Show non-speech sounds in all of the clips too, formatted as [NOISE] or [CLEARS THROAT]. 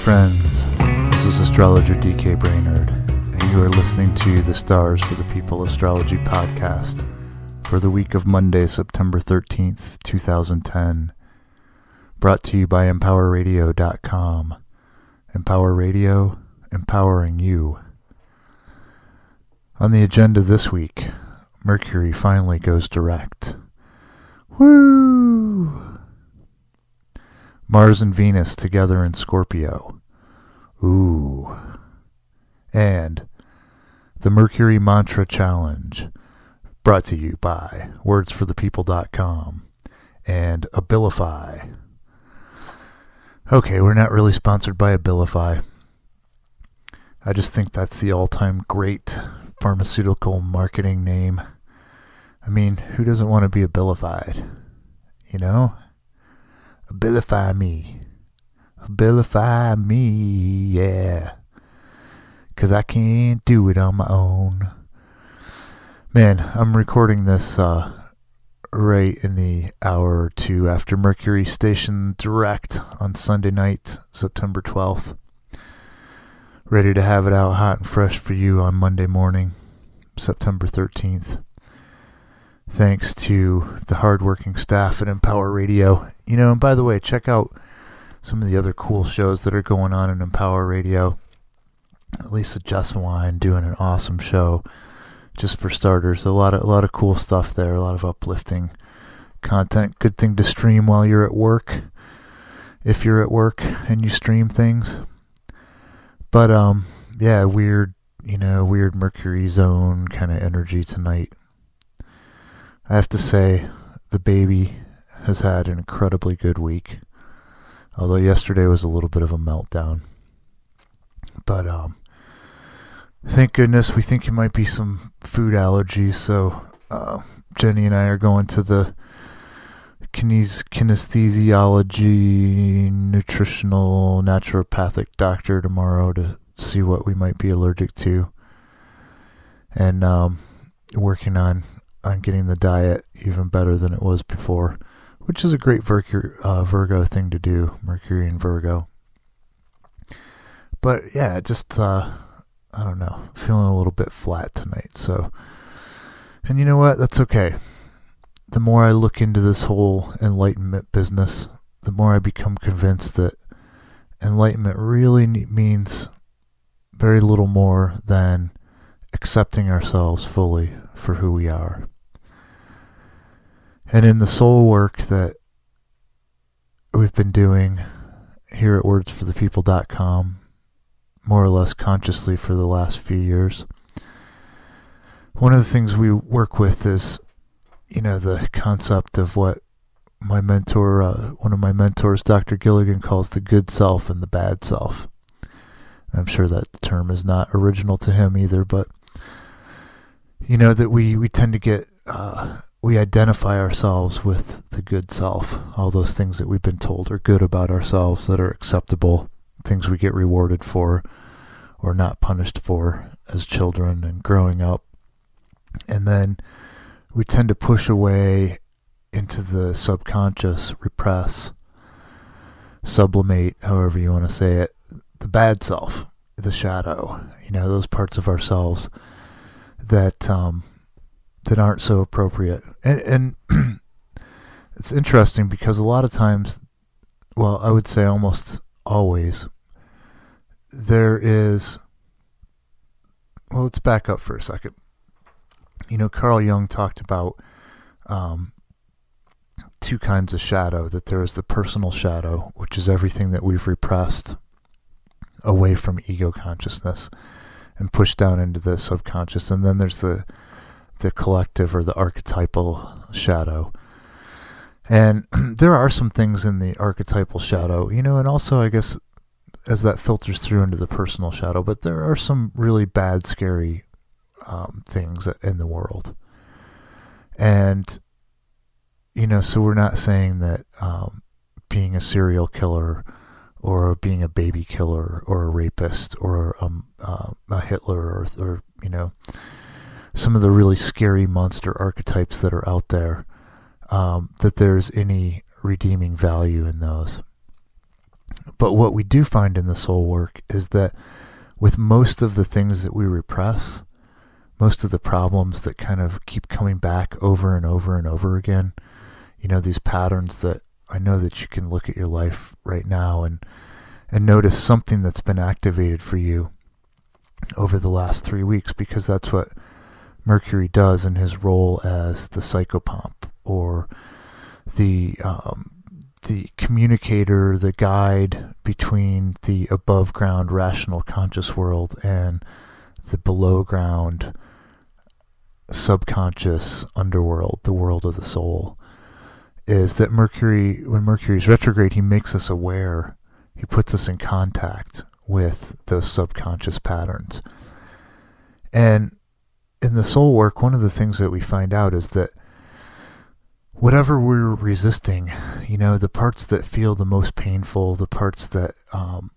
friends. This is astrologer DK Brainerd, and you are listening to the Stars for the People Astrology podcast for the week of Monday, September 13th, 2010. Brought to you by EmpowerRadio.com. Empower Radio, empowering you. On the agenda this week, Mercury finally goes direct. Woo! Mars and Venus together in Scorpio. Ooh. And the Mercury Mantra Challenge, brought to you by wordsforthepeople.com and Abilify. Okay, we're not really sponsored by Abilify. I just think that's the all-time great pharmaceutical marketing name. I mean, who doesn't want to be abilified? You know? Abilify me. Abilify me, yeah. Cause I can't do it on my own. Man, I'm recording this uh, right in the hour or two after Mercury Station Direct on Sunday night, September 12th. Ready to have it out hot and fresh for you on Monday morning, September 13th. Thanks to the hardworking staff at Empower Radio. You know, and by the way, check out some of the other cool shows that are going on in Empower Radio. Lisa Jesselwine doing an awesome show. Just for starters, a lot of a lot of cool stuff there, a lot of uplifting content. Good thing to stream while you're at work. If you're at work and you stream things. But um yeah, weird, you know, weird Mercury zone kind of energy tonight. I have to say the baby has had an incredibly good week. Although yesterday was a little bit of a meltdown. But um thank goodness we think it might be some food allergies, so uh, Jenny and I are going to the kines- kinesthesiology nutritional naturopathic doctor tomorrow to see what we might be allergic to. And um working on on getting the diet even better than it was before, which is a great Virgo, uh, Virgo thing to do, Mercury and Virgo. But yeah, just uh, I don't know, feeling a little bit flat tonight. So, and you know what? That's okay. The more I look into this whole enlightenment business, the more I become convinced that enlightenment really means very little more than accepting ourselves fully for who we are. And in the soul work that we've been doing here at wordsforthepeople.com, more or less consciously for the last few years, one of the things we work with is, you know, the concept of what my mentor, uh, one of my mentors, Dr. Gilligan, calls the good self and the bad self. I'm sure that term is not original to him either, but you know that we we tend to get uh, we identify ourselves with the good self, all those things that we've been told are good about ourselves that are acceptable, things we get rewarded for or not punished for as children and growing up. And then we tend to push away into the subconscious, repress, sublimate, however you want to say it, the bad self, the shadow, you know, those parts of ourselves that um, that aren't so appropriate. And, and [CLEARS THROAT] it's interesting because a lot of times, well, I would say almost always, there is. Well, let's back up for a second. You know, Carl Jung talked about um, two kinds of shadow. That there is the personal shadow, which is everything that we've repressed away from ego consciousness and pushed down into the subconscious, and then there's the the collective or the archetypal shadow. And [CLEARS THROAT] there are some things in the archetypal shadow, you know, and also I guess as that filters through into the personal shadow, but there are some really bad, scary um, things in the world. And, you know, so we're not saying that um, being a serial killer or being a baby killer or a rapist or um, uh, a Hitler or, or, you know, some of the really scary monster archetypes that are out there, um, that there's any redeeming value in those. But what we do find in the soul work is that with most of the things that we repress, most of the problems that kind of keep coming back over and over and over again, you know, these patterns that I know that you can look at your life right now and and notice something that's been activated for you over the last three weeks because that's what Mercury does in his role as the psychopomp or the um, the communicator, the guide between the above ground rational conscious world and the below ground subconscious underworld, the world of the soul, is that Mercury, when Mercury is retrograde, he makes us aware, he puts us in contact with those subconscious patterns. And in the soul work, one of the things that we find out is that whatever we're resisting, you know, the parts that feel the most painful, the parts that um,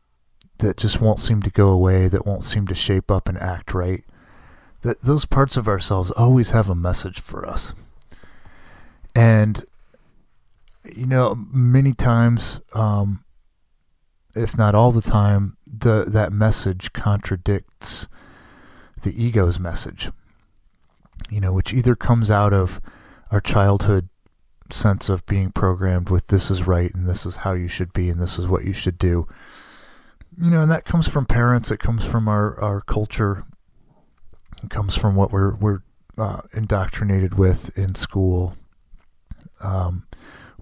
that just won't seem to go away, that won't seem to shape up and act right, that those parts of ourselves always have a message for us. And you know, many times, um, if not all the time, the that message contradicts the ego's message. You know, which either comes out of our childhood sense of being programmed with this is right and this is how you should be and this is what you should do. You know, and that comes from parents. It comes from our, our culture. It comes from what we're we're uh, indoctrinated with in school. Um,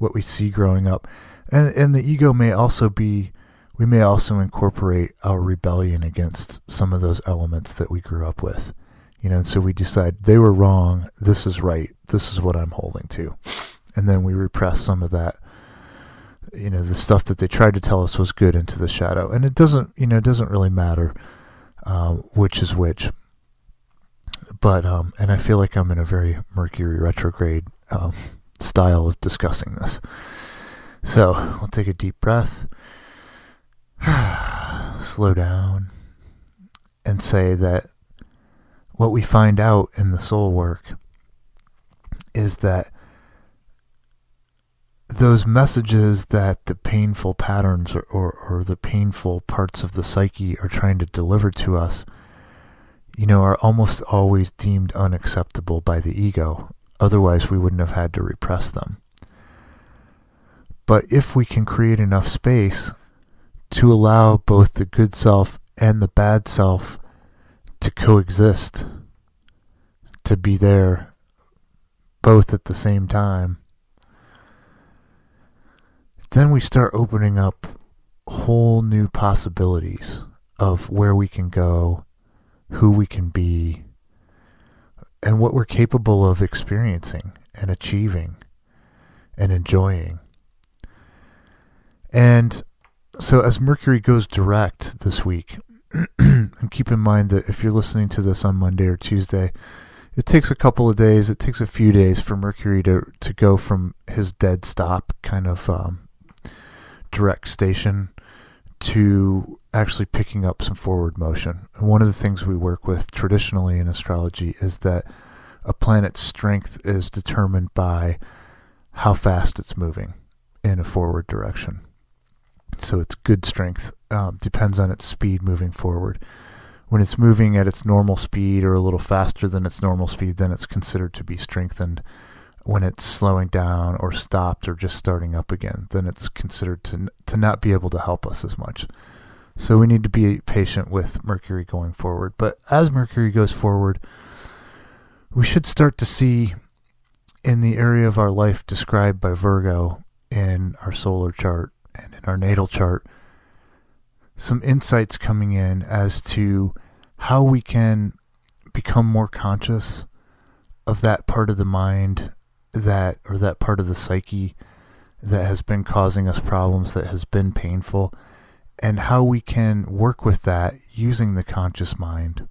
what we see growing up, and and the ego may also be. We may also incorporate our rebellion against some of those elements that we grew up with. You know, and so we decide they were wrong. This is right. This is what I'm holding to and then we repress some of that you know the stuff that they tried to tell us was good into the shadow and it doesn't you know it doesn't really matter um, which is which but um, and I feel like I'm in a very Mercury retrograde um, style of discussing this so I'll take a deep breath [SIGHS] slow down and say that what we find out in the soul work is that those messages that the painful patterns or, or, or, the painful parts of the psyche are trying to deliver to us, you know, are almost always deemed unacceptable by the ego. Otherwise, we wouldn't have had to repress them. But if we can create enough space to allow both the good self and the bad self to coexist, to be there both at the same time, then we start opening up whole new possibilities of where we can go, who we can be, and what we're capable of experiencing and achieving and enjoying. And so as Mercury goes direct this week, [CLEARS THROAT] and keep in mind that if you're listening to this on Monday or Tuesday, it takes a couple of days, it takes a few days for Mercury to, to go from his dead stop kind of um, direct station to actually picking up some forward motion. And one of the things we work with traditionally in astrology is that a planet's strength is determined by how fast it's moving in a forward direction. So its good strength um, depends on its speed moving forward. When it's moving at its normal speed or a little faster than its normal speed, then it's considered to be strengthened when it's slowing down or stopped or just starting up again, then it's considered to to not be able to help us as much. So we need to be patient with Mercury going forward. But as Mercury goes forward, we should start to see in the area of our life described by Virgo in our solar chart and in our natal chart some insights coming in as to how we can become more conscious of that part of the mind that or that part of the psyche that has been causing us problems that has been painful and how we can work with that using the conscious mind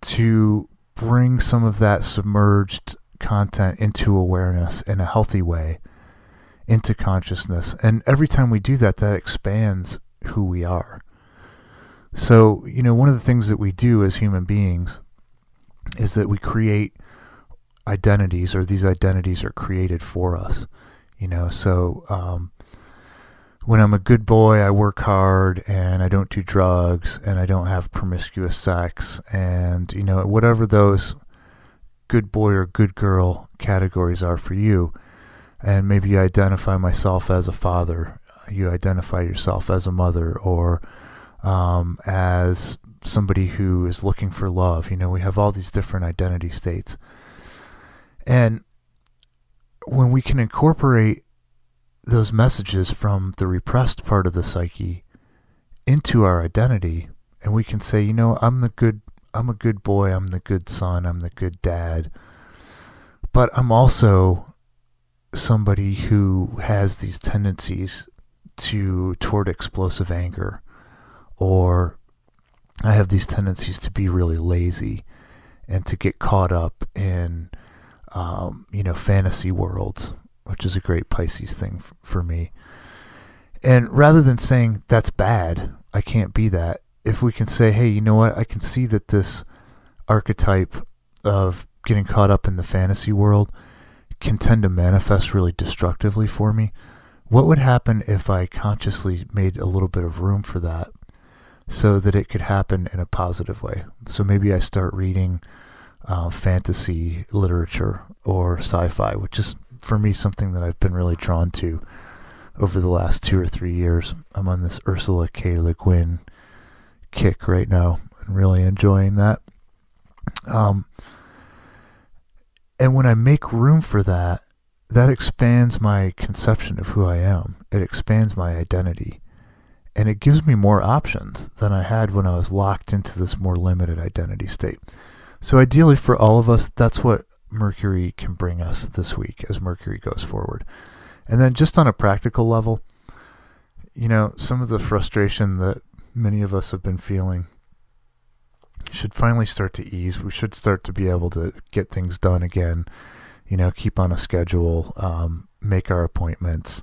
to bring some of that submerged content into awareness in a healthy way into consciousness. And every time we do that that expands who we are. So you know one of the things that we do as human beings is that we create identities or these identities are created for us you know. So um, when I'm a good boy, I work hard and I don't do drugs and I don't have promiscuous sex and you know whatever those good boy or good girl categories are for you. And maybe you identify myself as a father, you identify yourself as a mother or um, as somebody who is looking for love. You know, we have all these different identity states. And when we can incorporate those messages from the repressed part of the psyche into our identity and we can say, you know, I'm the good I'm a good boy, I'm the good son, I'm the good dad. But I'm also somebody who has these tendencies to toward explosive anger or I have these tendencies to be really lazy and to get caught up in um, you know fantasy worlds which is a great Pisces thing for me. And rather than saying that's bad, I can't be that, if we can say, hey, you know what, I can see that this archetype of getting caught up in the fantasy world can tend to manifest really destructively for me. What would happen if I consciously made a little bit of room for that so that it could happen in a positive way? So maybe I start reading uh, fantasy literature or sci-fi, which is for me something that I've been really drawn to over the last two or three years. I'm on this Ursula K. Le Guin kick right now and really enjoying that. Um, and when I make room for that, that expands my conception of who I am. It expands my identity. And it gives me more options than I had when I was locked into this more limited identity state. So ideally for all of us, that's what Mercury can bring us this week as Mercury goes forward. And then just on a practical level, you know, some of the frustration that many of us have been feeling should finally start to ease. We should start to be able to get things done again, you know, keep on a schedule, um, make our appointments,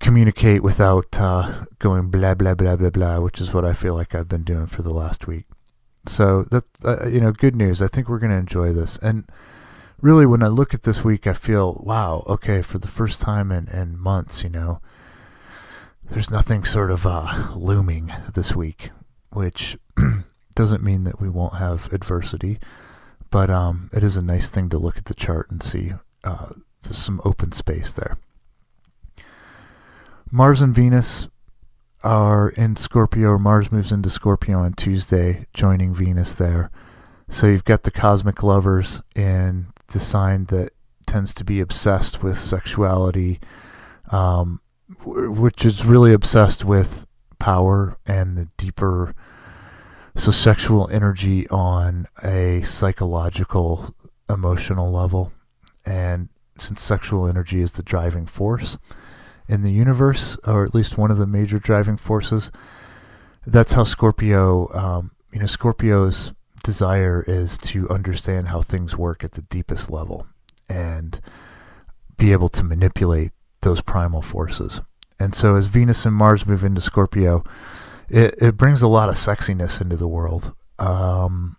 communicate without uh, going blah, blah, blah, blah, blah, which is what I feel like I've been doing for the last week. So that, uh, you know, good news. I think we're going to enjoy this. And really, when I look at this week, I feel, wow, okay, for the first time in, in months, you know, there's nothing sort of uh, looming this week, which [CLEARS THROAT] doesn't mean that we won't have adversity, but um, it is a nice thing to look at the chart and see uh, there's some open space there. Mars and Venus are in Scorpio. Mars moves into Scorpio on Tuesday, joining Venus there. So you've got the cosmic lovers in the sign that tends to be obsessed with sexuality, um, which is really obsessed with power and the deeper so sexual energy on a psychological emotional level. And since sexual energy is the driving force in the universe or at least one of the major driving forces that's how scorpio um, you know scorpio's desire is to understand how things work at the deepest level and be able to manipulate those primal forces. And so as Venus and Mars move into Scorpio, it, it brings a lot of sexiness into the world, um,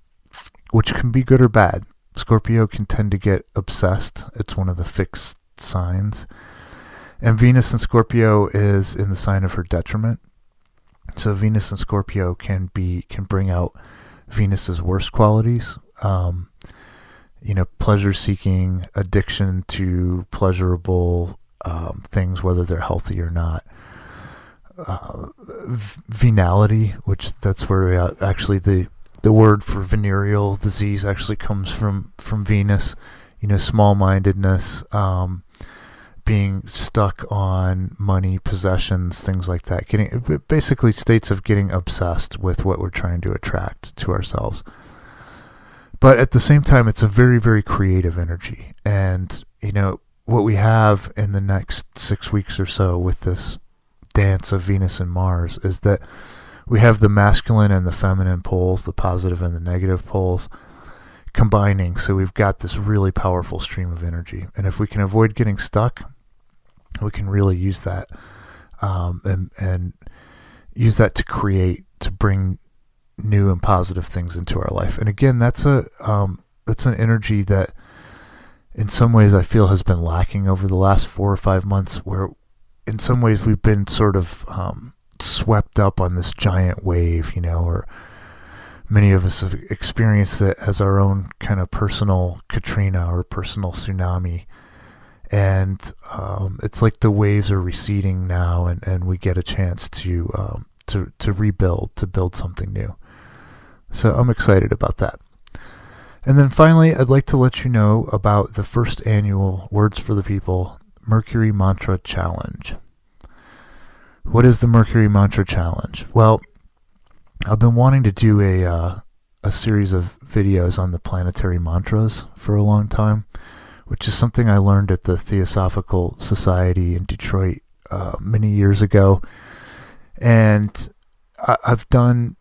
which can be good or bad. Scorpio can tend to get obsessed. It's one of the fixed signs. And Venus and Scorpio is in the sign of her detriment. So Venus and Scorpio can be can bring out Venus's worst qualities. Um, you know, pleasure seeking, addiction to pleasurable um, things, whether they're healthy or not. Uh, venality, which that's where uh, actually the the word for venereal disease actually comes from from Venus. You know, small-mindedness, um, being stuck on money, possessions, things like that. Getting basically states of getting obsessed with what we're trying to attract to ourselves. But at the same time, it's a very, very creative energy. And, you know, what we have in the next six weeks or so with this dance of Venus and Mars is that we have the masculine and the feminine poles, the positive and the negative poles combining. So we've got this really powerful stream of energy. And if we can avoid getting stuck, we can really use that um, and and use that to create to bring new and positive things into our life. And again, that's a um, that's an energy that in some ways I feel has been lacking over the last four or five months where in some ways we've been sort of um, swept up on this giant wave, you know, or many of us have experienced it as our own kind of personal Katrina or personal tsunami. And um, it's like the waves are receding now, and, and we get a chance to um, to to rebuild, to build something new. So I'm excited about that. And then finally, I'd like to let you know about the first annual Words for the People Mercury Mantra Challenge. What is the Mercury Mantra Challenge? Well, I've been wanting to do a uh, a series of videos on the planetary mantras for a long time, which is something I learned at the Theosophical Society in Detroit uh, many years ago, and I- I've done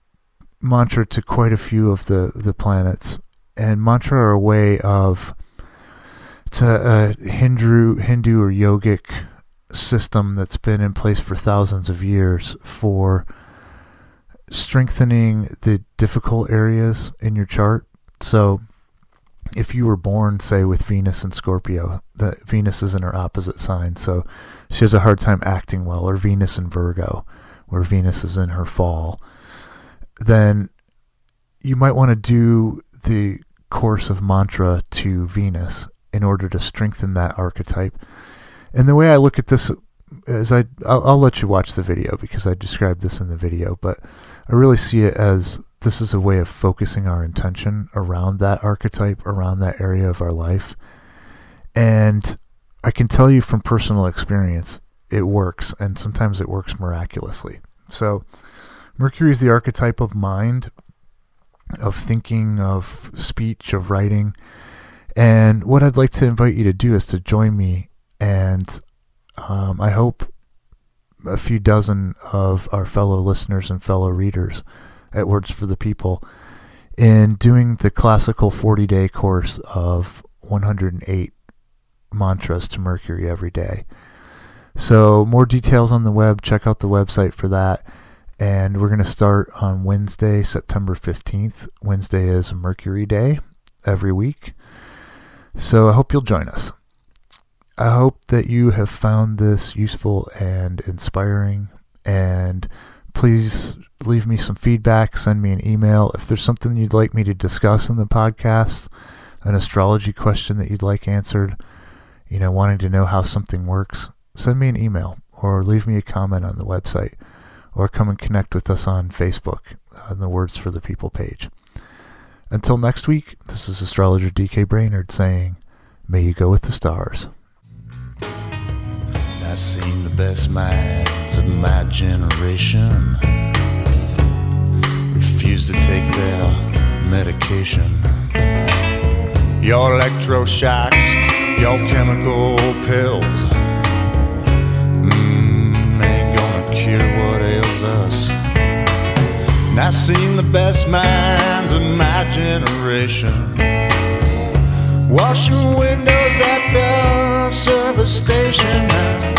mantra to quite a few of the the planets, and mantra are a way of it's a, a Hindu Hindu or yogic system that's been in place for thousands of years for strengthening the difficult areas in your chart. So if you were born, say, with Venus and Scorpio, that Venus is in her opposite sign, so she has a hard time acting well, or Venus and Virgo, where Venus is in her fall, then you might want to do the course of mantra to Venus in order to strengthen that archetype. And the way I look at this is I I'll, I'll let you watch the video because I described this in the video, but I really see it as this is a way of focusing our intention around that archetype, around that area of our life. And I can tell you from personal experience, it works, and sometimes it works miraculously. So, Mercury is the archetype of mind, of thinking, of speech, of writing. And what I'd like to invite you to do is to join me, and um, I hope a few dozen of our fellow listeners and fellow readers at Words for the People in doing the classical 40 day course of 108 mantras to Mercury every day. So, more details on the web. Check out the website for that. And we're going to start on Wednesday, September 15th. Wednesday is Mercury Day every week. So, I hope you'll join us. I hope that you have found this useful and inspiring. And please leave me some feedback, send me an email. If there's something you'd like me to discuss in the podcast, an astrology question that you'd like answered, you know, wanting to know how something works, send me an email or leave me a comment on the website or come and connect with us on Facebook uh, on the Words for the People page. Until next week, this is astrologer DK Brainerd saying, May you go with the stars. I seen the best minds of my generation refuse to take their medication. Your electroshocks, your chemical pills, mm, ain't gonna cure what ails us. And I seen the best minds of my generation washing windows at the service station.